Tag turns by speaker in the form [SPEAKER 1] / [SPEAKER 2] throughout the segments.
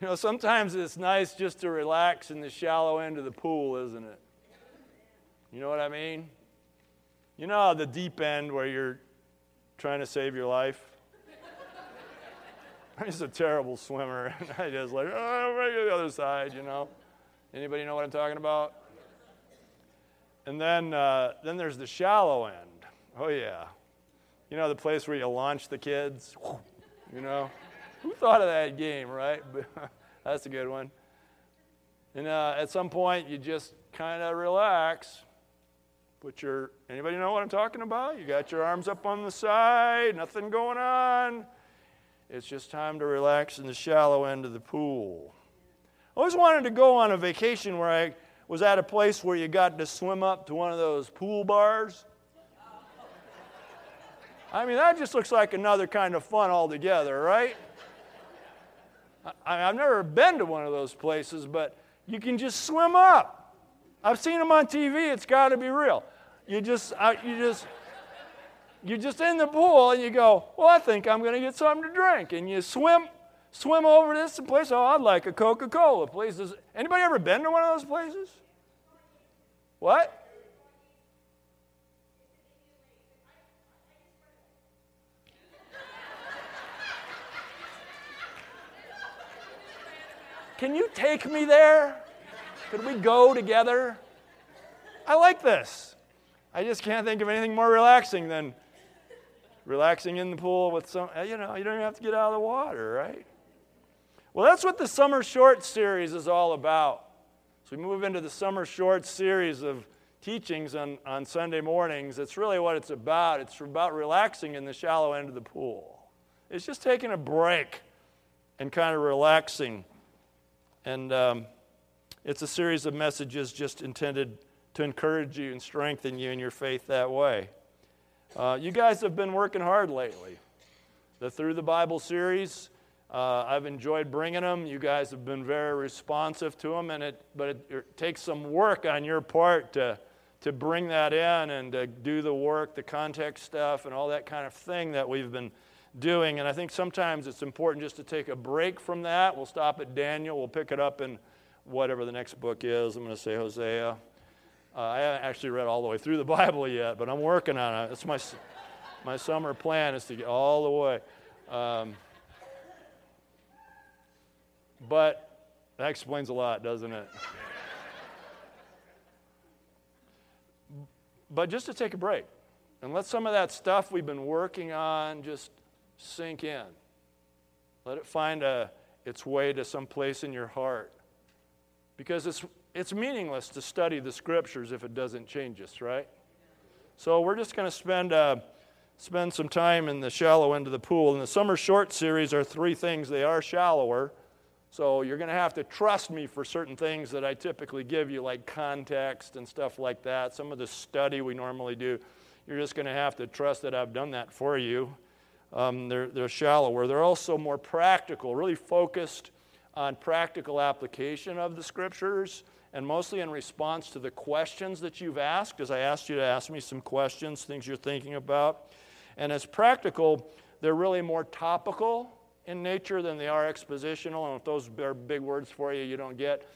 [SPEAKER 1] You know, sometimes it's nice just to relax in the shallow end of the pool, isn't it? You know what I mean? You know the deep end where you're trying to save your life? I'm just a terrible swimmer. And I just like, oh, right to the other side, you know. Anybody know what I'm talking about? And then, uh, then there's the shallow end. Oh, yeah. You know, the place where you launch the kids? You know? Who thought of that game, right? That's a good one. And uh, at some point, you just kind of relax. Put your, anybody know what I'm talking about? You got your arms up on the side, nothing going on. It's just time to relax in the shallow end of the pool. I always wanted to go on a vacation where I was at a place where you got to swim up to one of those pool bars. I mean, that just looks like another kind of fun altogether, right? I, have never been to one of those places, but you can just swim up. I've seen them on TV. It's got to be real. You just, you just, you're just in the pool and you go, well, I think I'm going to get something to drink, and you swim, swim over this place. Oh, I'd like a Coca-Cola. please. Places. Anybody ever been to one of those places? What? Can you take me there? Could we go together? I like this. I just can't think of anything more relaxing than relaxing in the pool with some, you know, you don't even have to get out of the water, right? Well, that's what the Summer Short series is all about. So we move into the Summer Short series of teachings on, on Sunday mornings. It's really what it's about. It's about relaxing in the shallow end of the pool. It's just taking a break and kind of relaxing and um, it's a series of messages just intended to encourage you and strengthen you in your faith that way. Uh, you guys have been working hard lately. The Through the Bible series, uh, I've enjoyed bringing them. You guys have been very responsive to them, and it, but it, it, takes some work on your part to, to bring that in and to do the work, the context stuff, and all that kind of thing that we've been doing. And I think sometimes it's important just to take a break from that. We'll stop at Daniel, we'll pick it up in whatever the next book is. I'm going to say Hosea. Uh, I haven't actually read all the way through the Bible yet, but I'm working on it. It's my, my summer plan is to get all the way. Um, but that explains a lot, doesn't it? but just to take a break and let some of that stuff we've been working on just sink in. Let it find a, its way to some place in your heart. Because it's, it's meaningless to study the scriptures if it doesn't change us, right? So we're just going to spend, uh, spend some time in the shallow end of the pool. And the summer short series are three things. They are shallower. So you're going to have to trust me for certain things that I typically give you, like context and stuff like that. Some of the study we normally do, you're just going to have to trust that I've done that for you. Um, they're, they're shallower. They're also more practical, really focused on practical application of the scriptures and mostly in response to the questions that you've asked, as I asked you to ask me some questions, things you're thinking about. And as practical, they're really more topical in nature than they are expositional. And if those are big words for you, you don't get.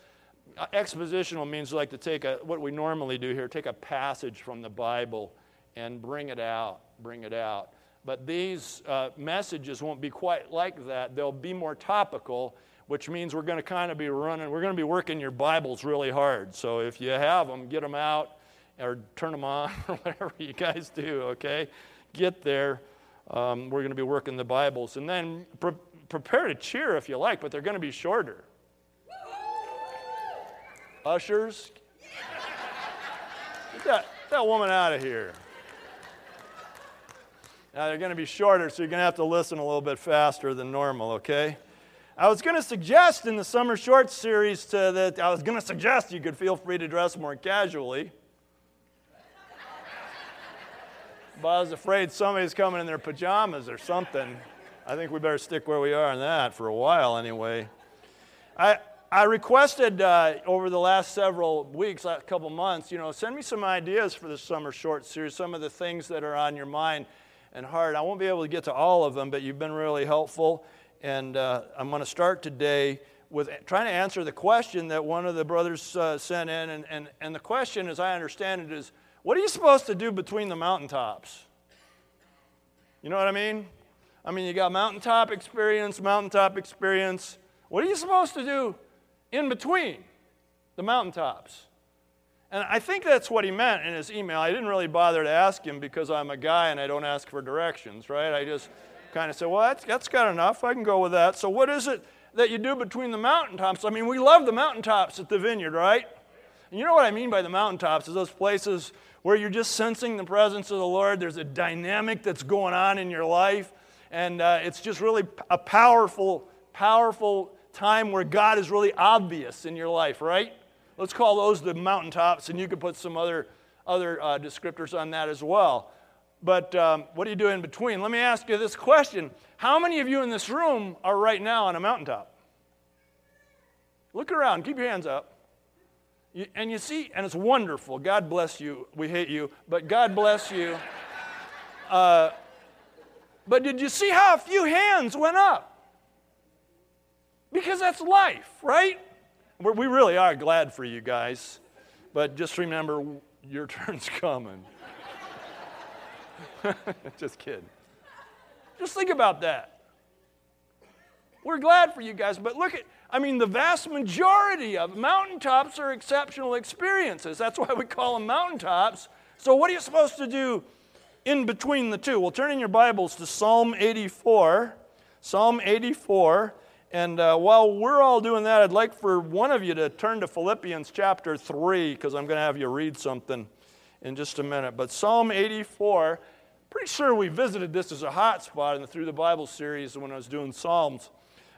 [SPEAKER 1] Uh, expositional means like to take a, what we normally do here, take a passage from the Bible and bring it out, bring it out. But these uh, messages won't be quite like that. They'll be more topical, which means we're going to kind of be running, we're going to be working your Bibles really hard. So if you have them, get them out or turn them on or whatever you guys do, okay? Get there. Um, we're going to be working the Bibles. And then pre- prepare to cheer if you like, but they're going to be shorter. Ushers, get that, that woman out of here. Now, they're going to be shorter, so you're going to have to listen a little bit faster than normal, okay? I was going to suggest in the Summer Shorts series to that I was going to suggest you could feel free to dress more casually. but I was afraid somebody's coming in their pajamas or something. I think we better stick where we are on that for a while anyway. I, I requested uh, over the last several weeks, a couple months, you know, send me some ideas for the summer short series, some of the things that are on your mind and heart. I won't be able to get to all of them, but you've been really helpful. And uh, I'm going to start today with trying to answer the question that one of the brothers uh, sent in. And, and, and the question, as I understand it, is what are you supposed to do between the mountaintops? You know what I mean? I mean, you got mountaintop experience, mountaintop experience. What are you supposed to do in between the mountaintops? And I think that's what he meant in his email. I didn't really bother to ask him because I'm a guy and I don't ask for directions, right? I just kind of said, well, that's, that's got enough. I can go with that. So, what is it that you do between the mountaintops? I mean, we love the mountaintops at the vineyard, right? And you know what I mean by the mountaintops is those places where you're just sensing the presence of the Lord. There's a dynamic that's going on in your life. And uh, it's just really a powerful, powerful time where God is really obvious in your life, right? Let's call those the mountaintops, and you can put some other, other uh, descriptors on that as well. But um, what do you do in between? Let me ask you this question How many of you in this room are right now on a mountaintop? Look around, keep your hands up. You, and you see, and it's wonderful. God bless you. We hate you, but God bless you. Uh, but did you see how a few hands went up? Because that's life, right? We really are glad for you guys, but just remember your turn's coming. just kidding. Just think about that. We're glad for you guys, but look at, I mean, the vast majority of mountaintops are exceptional experiences. That's why we call them mountaintops. So, what are you supposed to do in between the two? Well, turn in your Bibles to Psalm 84. Psalm 84. And uh, while we're all doing that, I'd like for one of you to turn to Philippians chapter 3, because I'm going to have you read something in just a minute. But Psalm 84, pretty sure we visited this as a hot spot in the Through the Bible series when I was doing Psalms.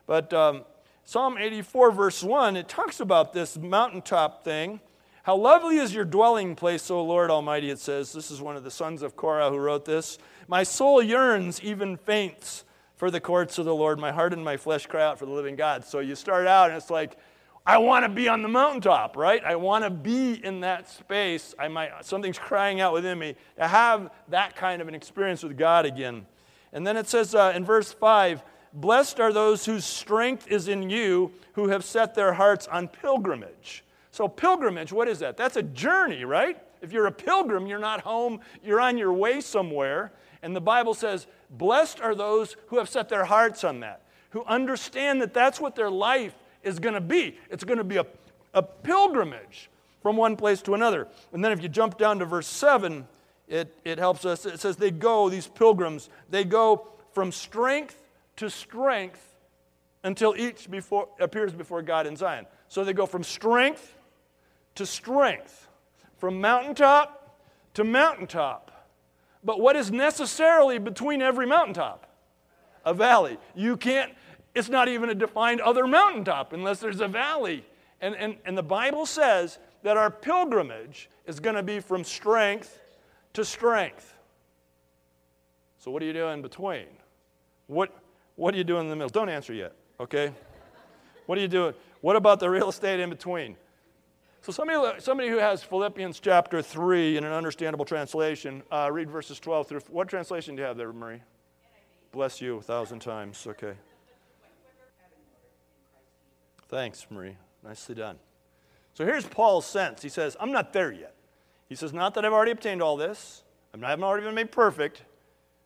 [SPEAKER 1] But um, Psalm 84, verse 1, it talks about this mountaintop thing. How lovely is your dwelling place, O Lord Almighty, it says. This is one of the sons of Korah who wrote this. My soul yearns, even faints for the courts of the Lord. My heart and my flesh cry out for the living God. So you start out and it's like, I want to be on the mountaintop, right? I want to be in that space. I might something's crying out within me to have that kind of an experience with God again. And then it says uh, in verse 5, Blessed are those whose strength is in you, who have set their hearts on pilgrimage. So, pilgrimage, what is that? That's a journey, right? If you're a pilgrim, you're not home, you're on your way somewhere. And the Bible says, Blessed are those who have set their hearts on that, who understand that that's what their life is going to be. It's going to be a, a pilgrimage from one place to another. And then if you jump down to verse 7, it, it helps us. It says, They go, these pilgrims, they go from strength to strength until each before, appears before God in Zion. So they go from strength to strength, from mountaintop to mountaintop. But what is necessarily between every mountaintop? A valley. You can't, it's not even a defined other mountaintop unless there's a valley. And, and, and the Bible says that our pilgrimage is going to be from strength to strength. So, what do you do in between? What, what do you do in the middle? Don't answer yet, okay? What are you doing? What about the real estate in between? So, somebody, somebody who has Philippians chapter 3 in an understandable translation, uh, read verses 12 through. What translation do you have there, Marie? Bless you a thousand times. Okay. Thanks, Marie. Nicely done. So, here's Paul's sense. He says, I'm not there yet. He says, Not that I've already obtained all this, I haven't already been made perfect.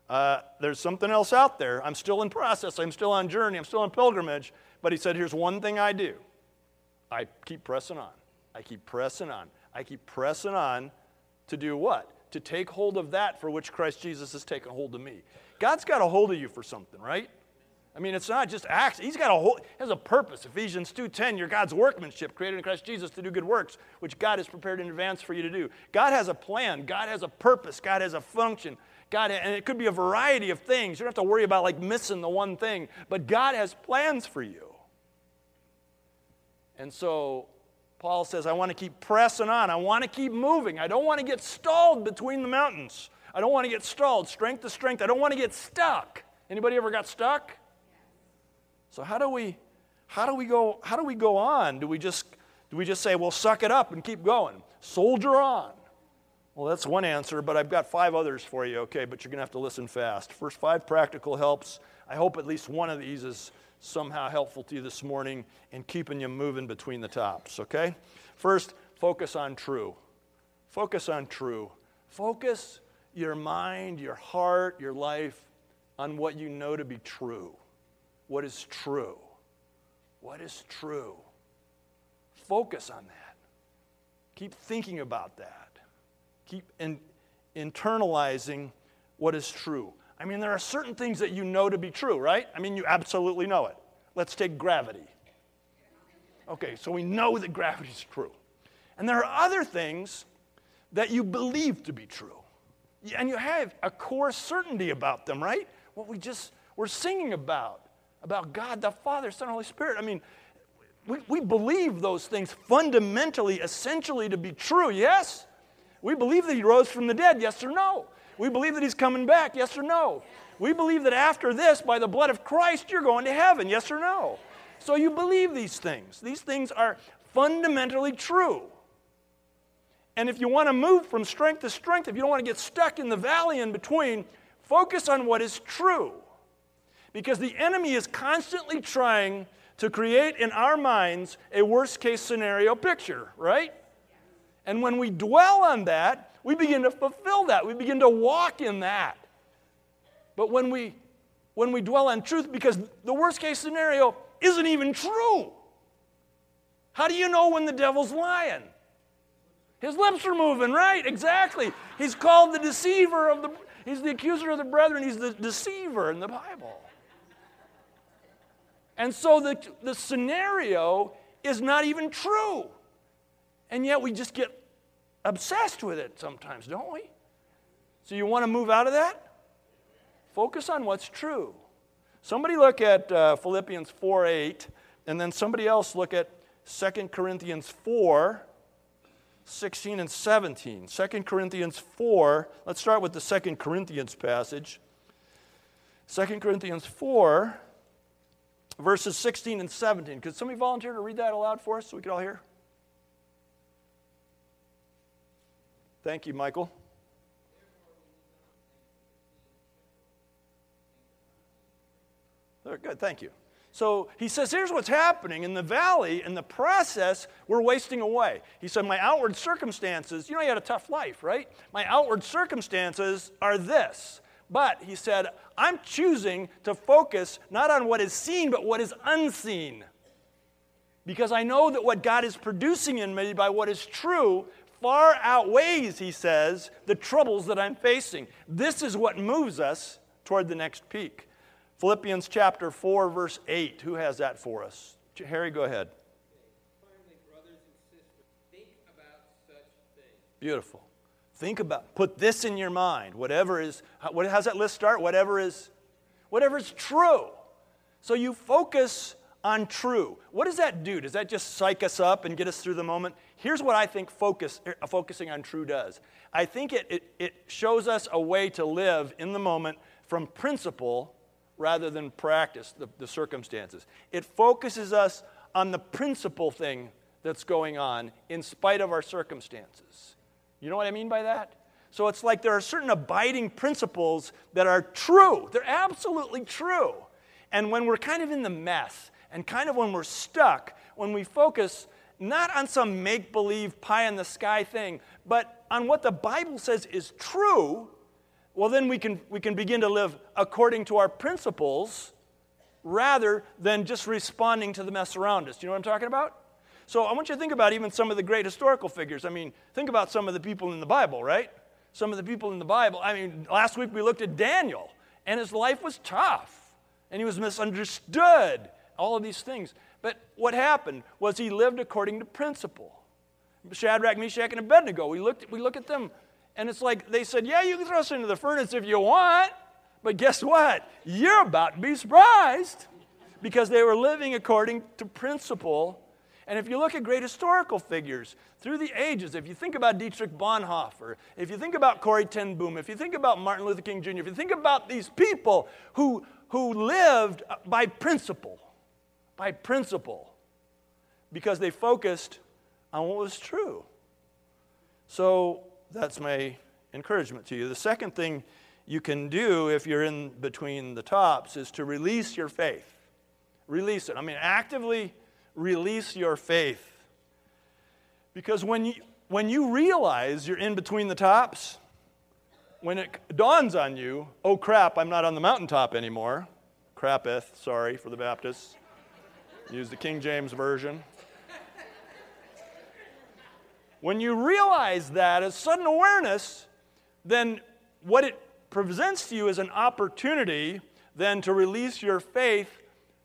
[SPEAKER 1] Uh, there's something else out there. I'm still in process. I'm still on journey. I'm still on pilgrimage. But he said, Here's one thing I do I keep pressing on. I keep pressing on. I keep pressing on to do what? To take hold of that for which Christ Jesus has taken hold of me. God's got a hold of you for something, right? I mean, it's not just acts. He's got a whole, has a purpose. Ephesians 2.10, you're God's workmanship, created in Christ Jesus to do good works, which God has prepared in advance for you to do. God has a plan. God has a purpose. God has a function. God, and it could be a variety of things. You don't have to worry about like missing the one thing, but God has plans for you. And so Paul says, I want to keep pressing on. I want to keep moving. I don't want to get stalled between the mountains. I don't want to get stalled, strength to strength. I don't want to get stuck. Anybody ever got stuck? So how do we how do we go how do we go on? Do we just do we just say, well, suck it up and keep going? Soldier on. Well, that's one answer, but I've got five others for you, okay, but you're going to have to listen fast. First five practical helps. I hope at least one of these is somehow helpful to you this morning in keeping you moving between the tops, okay? First, focus on true. Focus on true. Focus your mind, your heart, your life on what you know to be true. What is true? What is true? Focus on that. Keep thinking about that. Keep in, internalizing what is true. I mean, there are certain things that you know to be true, right? I mean, you absolutely know it. Let's take gravity. Okay, so we know that gravity is true. And there are other things that you believe to be true. And you have a core certainty about them, right? What we just were singing about, about God the Father, Son, and Holy Spirit. I mean, we, we believe those things fundamentally, essentially to be true, yes? We believe that He rose from the dead, yes or no? We believe that He's coming back, yes or no? We believe that after this, by the blood of Christ, you're going to heaven, yes or no? So you believe these things. These things are fundamentally true. And if you want to move from strength to strength, if you don't want to get stuck in the valley in between, focus on what is true. Because the enemy is constantly trying to create in our minds a worst case scenario picture, right? And when we dwell on that, we begin to fulfill that. We begin to walk in that. But when we when we dwell on truth because the worst case scenario isn't even true. How do you know when the devil's lying? His lips are moving, right? Exactly. He's called the deceiver of the he's the accuser of the brethren, he's the deceiver in the Bible. And so the, the scenario is not even true. And yet we just get obsessed with it sometimes, don't we? So you want to move out of that? Focus on what's true. Somebody look at uh, Philippians 4 8, and then somebody else look at 2 Corinthians 4 16 and 17. 2 Corinthians 4, let's start with the 2 Corinthians passage. 2 Corinthians 4, verses 16 and 17. Could somebody volunteer to read that aloud for us so we could all hear? Thank you, Michael. Good, thank you. So he says, here's what's happening in the valley, in the process, we're wasting away. He said, My outward circumstances, you know, he had a tough life, right? My outward circumstances are this. But he said, I'm choosing to focus not on what is seen, but what is unseen. Because I know that what God is producing in me by what is true far outweighs, he says, the troubles that I'm facing. This is what moves us toward the next peak. Philippians chapter 4, verse 8. Who has that for us? Harry, go ahead. Beautiful. Think about, put this in your mind. Whatever is, what, how's that list start? Whatever is, whatever is true. So you focus on true. What does that do? Does that just psych us up and get us through the moment? Here's what I think focus, er, focusing on true does. I think it, it, it shows us a way to live in the moment from principle rather than practice, the, the circumstances. It focuses us on the principal thing that's going on in spite of our circumstances. You know what I mean by that? So it's like there are certain abiding principles that are true. They're absolutely true. And when we're kind of in the mess and kind of when we're stuck, when we focus not on some make believe pie in the sky thing, but on what the Bible says is true, well, then we can, we can begin to live according to our principles rather than just responding to the mess around us. You know what I'm talking about? So I want you to think about even some of the great historical figures. I mean, think about some of the people in the Bible, right? Some of the people in the Bible. I mean, last week we looked at Daniel, and his life was tough, and he was misunderstood, all of these things. But what happened was he lived according to principle. Shadrach, Meshach, and Abednego, we, looked, we look at them and it's like they said, Yeah, you can throw us into the furnace if you want. But guess what? You're about to be surprised because they were living according to principle. And if you look at great historical figures through the ages, if you think about Dietrich Bonhoeffer, if you think about Corrie ten Boom, if you think about Martin Luther King Jr., if you think about these people who, who lived by principle, by principle, because they focused on what was true. So that's my encouragement to you. The second thing you can do if you're in between the tops is to release your faith. Release it. I mean, actively release your faith. Because when you, when you realize you're in between the tops, when it dawns on you, oh crap, I'm not on the mountaintop anymore. Crapeth, sorry for the Baptists. Use the King James Version. When you realize that as sudden awareness, then what it presents to you is an opportunity then to release your faith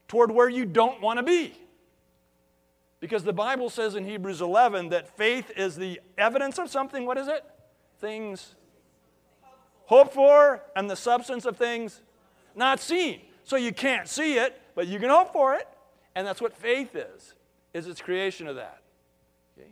[SPEAKER 1] toward where you don't want to be. Because the Bible says in Hebrews 11 that faith is the evidence of something. What is it? Things hoped for and the substance of things not seen. So you can't see it, but you can hope for it. And that's what faith is, is its creation of that. Okay?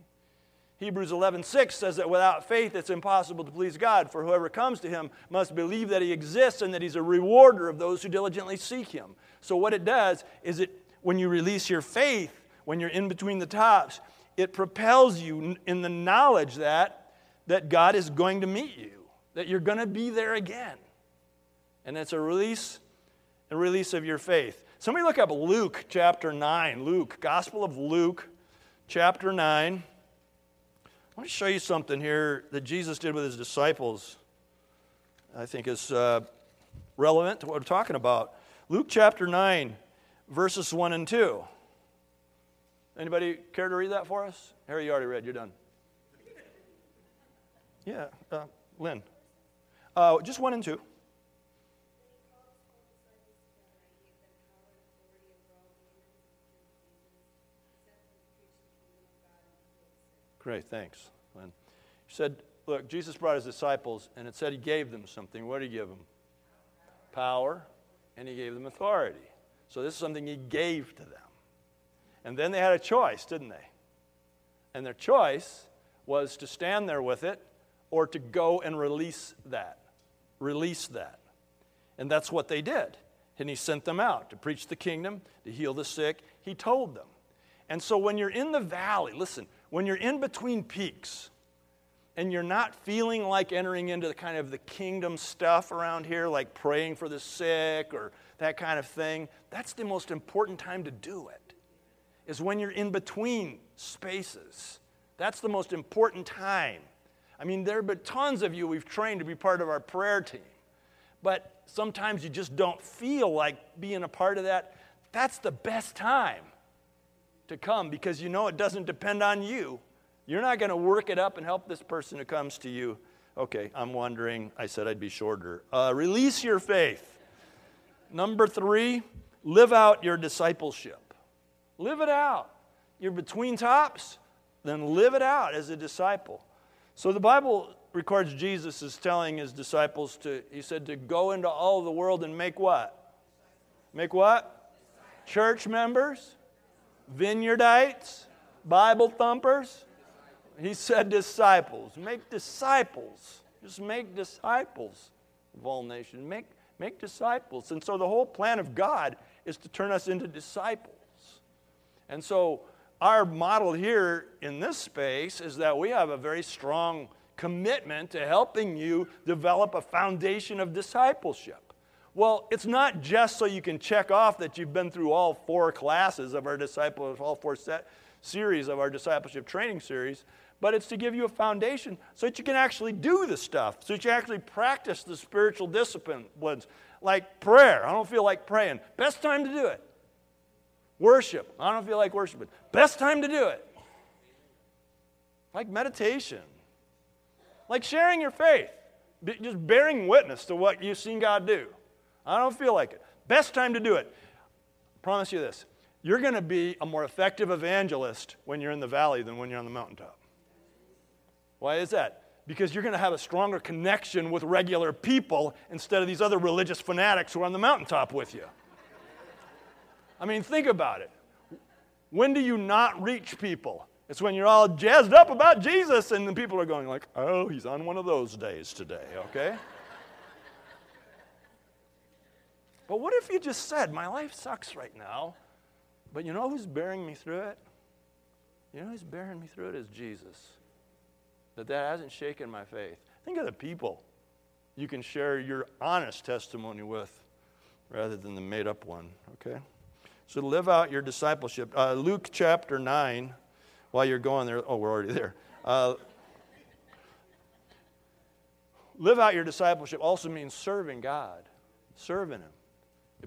[SPEAKER 1] Hebrews 11:6 says that without faith it's impossible to please God, for whoever comes to him must believe that he exists and that he's a rewarder of those who diligently seek him. So what it does is it when you release your faith, when you're in between the tops, it propels you in the knowledge that, that God is going to meet you, that you're going to be there again. And it's a release, a release of your faith. Somebody look up Luke chapter 9. Luke, Gospel of Luke, chapter 9. I want to show you something here that Jesus did with his disciples. I think is uh, relevant to what we're talking about. Luke chapter 9, verses 1 and 2. Anybody care to read that for us? Harry, you already read. You're done. Yeah, uh, Lynn. Uh, just 1 and 2. Great, thanks, Lynn. He said, Look, Jesus brought his disciples, and it said he gave them something. What did he give them? Power, and he gave them authority. So this is something he gave to them. And then they had a choice, didn't they? And their choice was to stand there with it or to go and release that. Release that. And that's what they did. And he sent them out to preach the kingdom, to heal the sick. He told them. And so when you're in the valley, listen, when you're in between peaks and you're not feeling like entering into the kind of the kingdom stuff around here, like praying for the sick or that kind of thing, that's the most important time to do it, is when you're in between spaces. That's the most important time. I mean, there have been tons of you we've trained to be part of our prayer team, but sometimes you just don't feel like being a part of that. That's the best time to come because you know it doesn't depend on you. You're not going to work it up and help this person who comes to you. Okay, I'm wondering. I said I'd be shorter. Uh, release your faith. Number three, live out your discipleship. Live it out. You're between tops, then live it out as a disciple. So the Bible records Jesus is telling his disciples to, he said, to go into all the world and make what? Make what? Church members? Vineyardites, Bible thumpers. He said disciples. Make disciples. Just make disciples of all nations. Make, make disciples. And so the whole plan of God is to turn us into disciples. And so our model here in this space is that we have a very strong commitment to helping you develop a foundation of discipleship. Well, it's not just so you can check off that you've been through all four classes of our disciple, all four set series of our discipleship training series, but it's to give you a foundation so that you can actually do the stuff, so that you actually practice the spiritual disciplines like prayer. I don't feel like praying. Best time to do it. Worship. I don't feel like worshiping. Best time to do it. Like meditation. Like sharing your faith. Just bearing witness to what you've seen God do. I don't feel like it. Best time to do it. I promise you this you're going to be a more effective evangelist when you're in the valley than when you're on the mountaintop. Why is that? Because you're going to have a stronger connection with regular people instead of these other religious fanatics who are on the mountaintop with you. I mean, think about it. When do you not reach people? It's when you're all jazzed up about Jesus and the people are going like, "Oh, he's on one of those days today." Okay? But what if you just said, My life sucks right now, but you know who's bearing me through it? You know who's bearing me through it is Jesus. That that hasn't shaken my faith. Think of the people you can share your honest testimony with rather than the made up one, okay? So live out your discipleship. Uh, Luke chapter 9, while you're going there, oh, we're already there. Uh, live out your discipleship also means serving God, serving Him.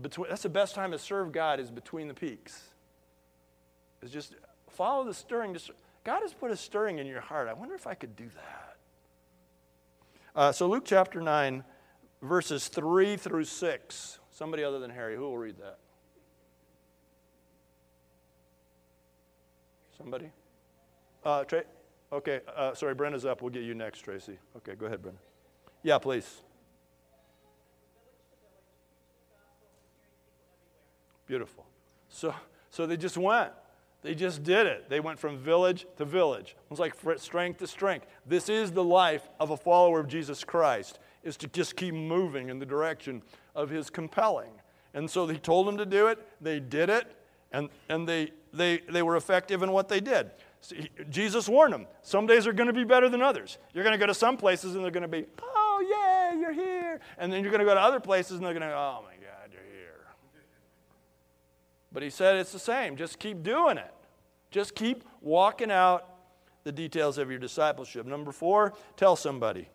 [SPEAKER 1] Between, that's the best time to serve God is between the peaks. It's just follow the stirring. God has put a stirring in your heart. I wonder if I could do that. Uh, so, Luke chapter 9, verses 3 through 6. Somebody other than Harry, who will read that? Somebody? Uh, Tra- okay, uh, sorry, Brenda's up. We'll get you next, Tracy. Okay, go ahead, Brenda. Yeah, please. Beautiful. So, so they just went. They just did it. They went from village to village. It was like strength to strength. This is the life of a follower of Jesus Christ, is to just keep moving in the direction of his compelling. And so he told them to do it. They did it, and, and they, they, they were effective in what they did. See, Jesus warned them some days are going to be better than others. You're going to go to some places and they're going to be, oh, yeah, you're here. And then you're going to go to other places and they're going to, oh, my. But he said it's the same. Just keep doing it. Just keep walking out the details of your discipleship. Number four, tell somebody.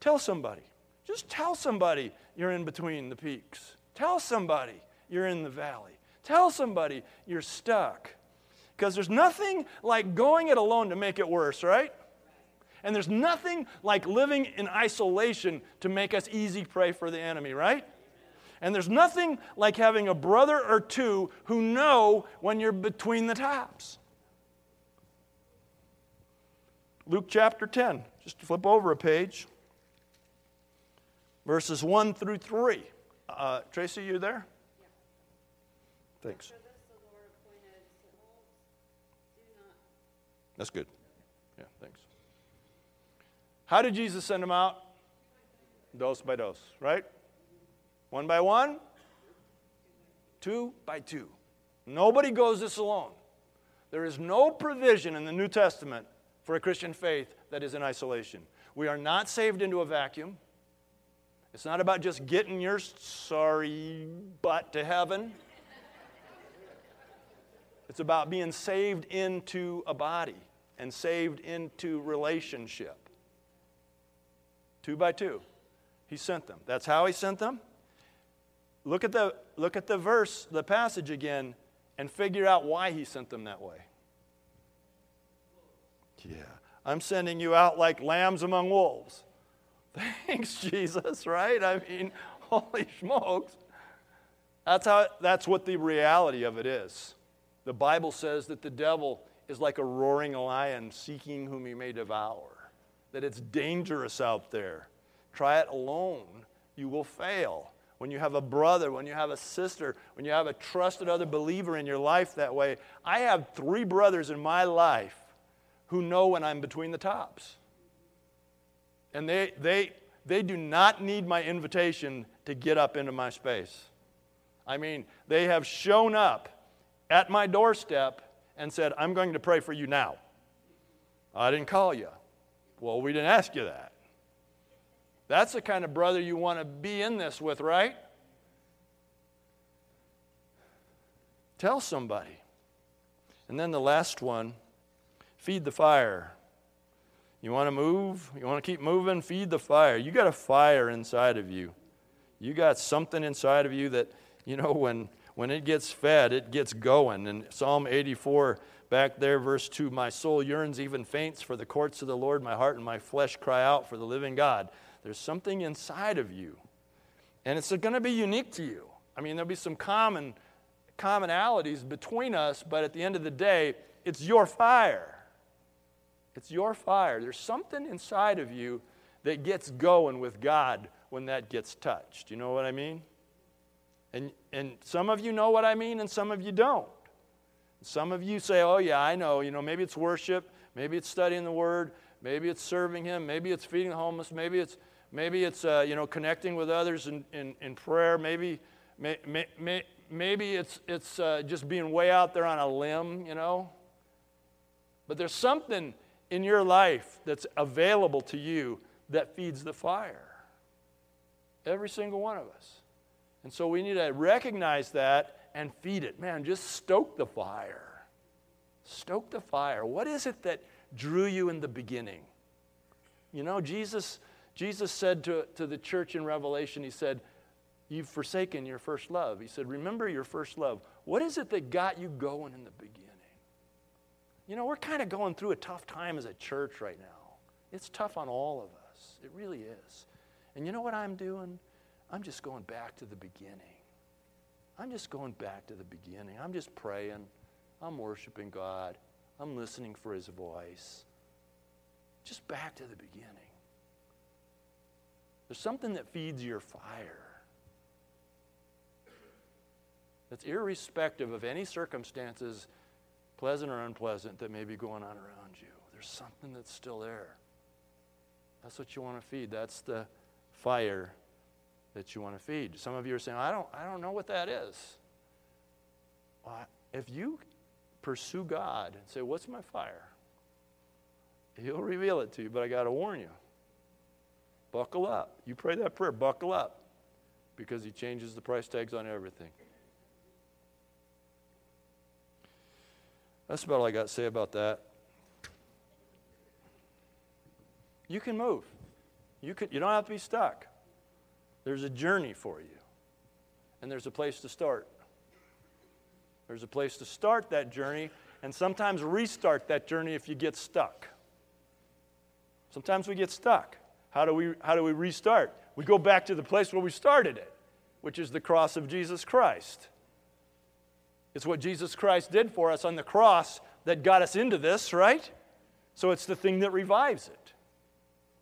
[SPEAKER 1] Tell somebody. Just tell somebody you're in between the peaks. Tell somebody you're in the valley. Tell somebody you're stuck. Because there's nothing like going it alone to make it worse, right? And there's nothing like living in isolation to make us easy prey for the enemy, right? And there's nothing like having a brother or two who know when you're between the tops. Luke chapter 10, just flip over a page, verses 1 through 3. Uh, Tracy, you there? Yeah. Thanks. That's good. Yeah, thanks. How did Jesus send them out? Dose by dose, right? One by one, two by two. Nobody goes this alone. There is no provision in the New Testament for a Christian faith that is in isolation. We are not saved into a vacuum. It's not about just getting your sorry butt to heaven. It's about being saved into a body and saved into relationship. Two by two. He sent them. That's how he sent them. Look at the, look at the verse, the passage again, and figure out why he sent them that way. Yeah. I'm sending you out like lambs among wolves. Thanks, Jesus, right? I mean, holy smokes. That's, how, that's what the reality of it is. The Bible says that the devil is like a roaring lion seeking whom he may devour, that it's dangerous out there. Try it alone, you will fail. When you have a brother, when you have a sister, when you have a trusted other believer in your life that way. I have three brothers in my life who know when I'm between the tops. And they, they, they do not need my invitation to get up into my space. I mean, they have shown up at my doorstep and said, I'm going to pray for you now. I didn't call you. Well, we didn't ask you that. That's the kind of brother you want to be in this with, right? Tell somebody. And then the last one feed the fire. You want to move? You want to keep moving? Feed the fire. You got a fire inside of you. You got something inside of you that, you know, when when it gets fed, it gets going. And Psalm 84, back there, verse 2 My soul yearns, even faints for the courts of the Lord. My heart and my flesh cry out for the living God. There's something inside of you, and it's going to be unique to you. I mean, there'll be some common commonalities between us, but at the end of the day, it's your fire. It's your fire. There's something inside of you that gets going with God when that gets touched. You know what I mean? And, and some of you know what I mean, and some of you don't. Some of you say, oh, yeah, I know. You know, maybe it's worship, maybe it's studying the word, maybe it's serving Him, maybe it's feeding the homeless, maybe it's, maybe it's uh, you know, connecting with others in, in, in prayer, maybe, may, may, maybe it's, it's uh, just being way out there on a limb, you know. But there's something in your life that's available to you that feeds the fire. Every single one of us. And so we need to recognize that and feed it. Man, just stoke the fire. Stoke the fire. What is it that drew you in the beginning? You know, Jesus, Jesus said to, to the church in Revelation, He said, You've forsaken your first love. He said, Remember your first love. What is it that got you going in the beginning? You know, we're kind of going through a tough time as a church right now. It's tough on all of us. It really is. And you know what I'm doing? I'm just going back to the beginning. I'm just going back to the beginning. I'm just praying. I'm worshiping God. I'm listening for His voice. Just back to the beginning. There's something that feeds your fire. That's irrespective of any circumstances, pleasant or unpleasant, that may be going on around you. There's something that's still there. That's what you want to feed. That's the fire that you want to feed. Some of you are saying, I don't, I don't know what that is. Well, if you pursue God and say, What's my fire? He'll reveal it to you, but I got to warn you. Buckle up. You pray that prayer, buckle up, because He changes the price tags on everything. That's about all I got to say about that. You can move. You, can, you don't have to be stuck. There's a journey for you, and there's a place to start. There's a place to start that journey, and sometimes restart that journey if you get stuck. Sometimes we get stuck. How do we, how do we restart? We go back to the place where we started it, which is the cross of Jesus Christ. It's what Jesus Christ did for us on the cross that got us into this, right? So it's the thing that revives it.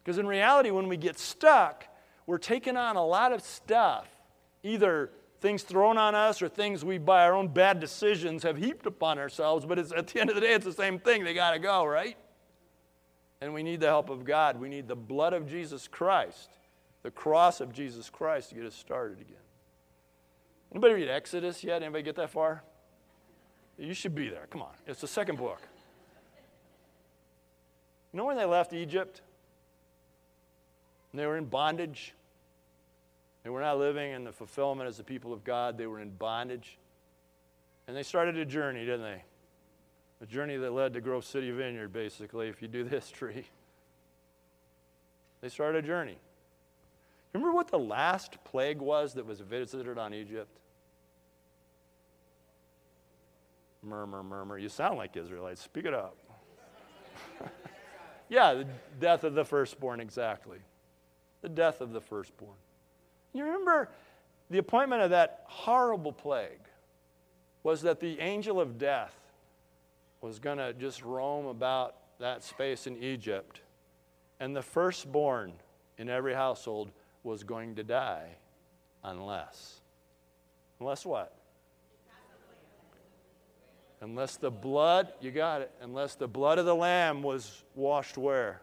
[SPEAKER 1] Because in reality, when we get stuck, we're taking on a lot of stuff, either things thrown on us or things we, by our own bad decisions, have heaped upon ourselves. But at the end of the day, it's the same thing. They got to go, right? And we need the help of God. We need the blood of Jesus Christ, the cross of Jesus Christ to get us started again. Anybody read Exodus yet? Anybody get that far? You should be there. Come on. It's the second book. You know when they left Egypt? They were in bondage. They were not living in the fulfillment as the people of God. They were in bondage. And they started a journey, didn't they? A journey that led to Grove City Vineyard, basically, if you do the history. They started a journey. Remember what the last plague was that was visited on Egypt? Murmur, murmur. You sound like Israelites. Speak it up. yeah, the death of the firstborn, exactly. The death of the firstborn. You remember the appointment of that horrible plague was that the angel of death was going to just roam about that space in Egypt, and the firstborn in every household was going to die unless. Unless what? Unless the blood, you got it, unless the blood of the lamb was washed where?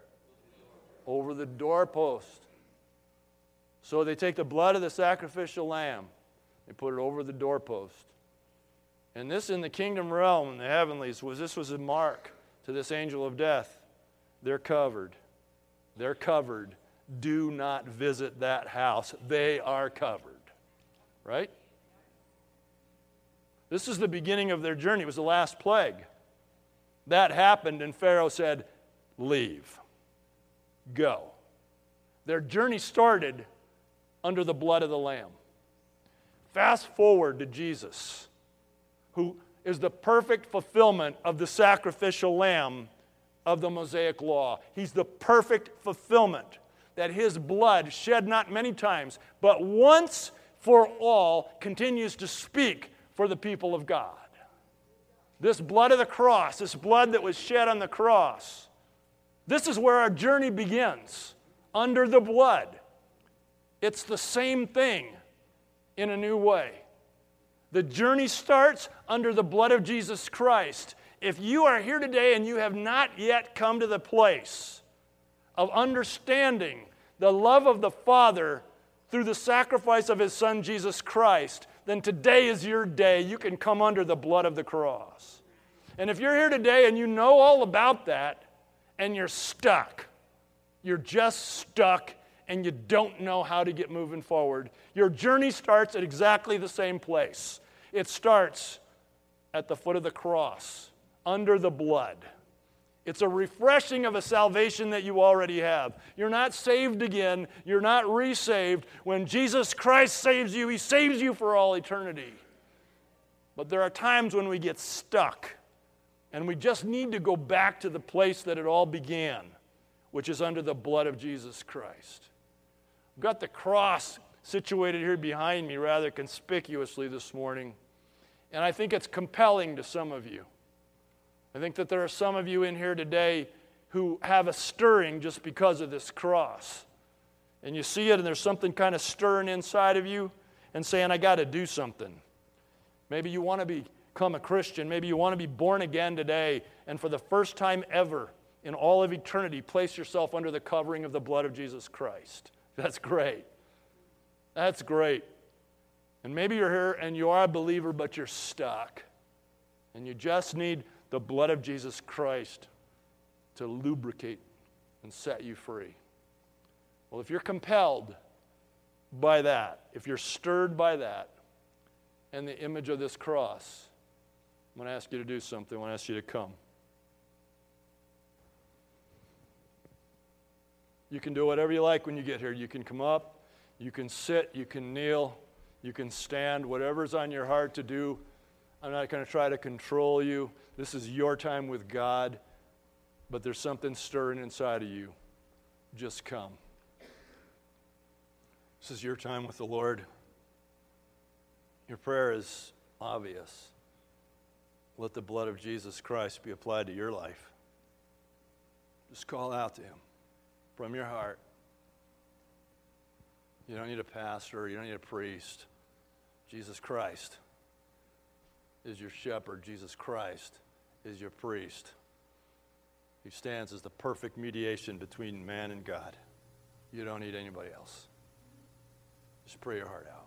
[SPEAKER 1] Over the doorpost. So they take the blood of the sacrificial lamb, they put it over the doorpost. And this in the kingdom realm, in the heavenlies, was this was a mark to this angel of death. They're covered. They're covered. Do not visit that house. They are covered. Right? This is the beginning of their journey. It was the last plague. That happened, and Pharaoh said, Leave. Go. Their journey started under the blood of the Lamb. Fast forward to Jesus, who is the perfect fulfillment of the sacrificial lamb of the Mosaic law. He's the perfect fulfillment that his blood, shed not many times, but once for all, continues to speak for the people of God. This blood of the cross, this blood that was shed on the cross, this is where our journey begins under the blood. It's the same thing in a new way. The journey starts under the blood of Jesus Christ. If you are here today and you have not yet come to the place of understanding the love of the Father through the sacrifice of His Son Jesus Christ, then today is your day. You can come under the blood of the cross. And if you're here today and you know all about that and you're stuck, you're just stuck and you don't know how to get moving forward, your journey starts at exactly the same place. It starts at the foot of the cross, under the blood. It's a refreshing of a salvation that you already have. You're not saved again, you're not resaved. When Jesus Christ saves you, He saves you for all eternity. But there are times when we get stuck and we just need to go back to the place that it all began, which is under the blood of Jesus Christ. I've got the cross situated here behind me rather conspicuously this morning, and I think it's compelling to some of you. I think that there are some of you in here today who have a stirring just because of this cross. And you see it, and there's something kind of stirring inside of you and saying, I got to do something. Maybe you want to become a Christian. Maybe you want to be born again today, and for the first time ever in all of eternity, place yourself under the covering of the blood of Jesus Christ. That's great. That's great. And maybe you're here and you are a believer, but you're stuck. And you just need the blood of Jesus Christ to lubricate and set you free. Well, if you're compelled by that, if you're stirred by that, and the image of this cross, I'm going to ask you to do something. I want to ask you to come. You can do whatever you like when you get here. You can come up, you can sit, you can kneel, you can stand, whatever's on your heart to do. I'm not going to try to control you. This is your time with God, but there's something stirring inside of you. Just come. This is your time with the Lord. Your prayer is obvious. Let the blood of Jesus Christ be applied to your life. Just call out to Him from your heart. You don't need a pastor, you don't need a priest. Jesus Christ is your shepherd, Jesus Christ is your priest. He stands as the perfect mediation between man and God. You don't need anybody else. Just pray your heart out.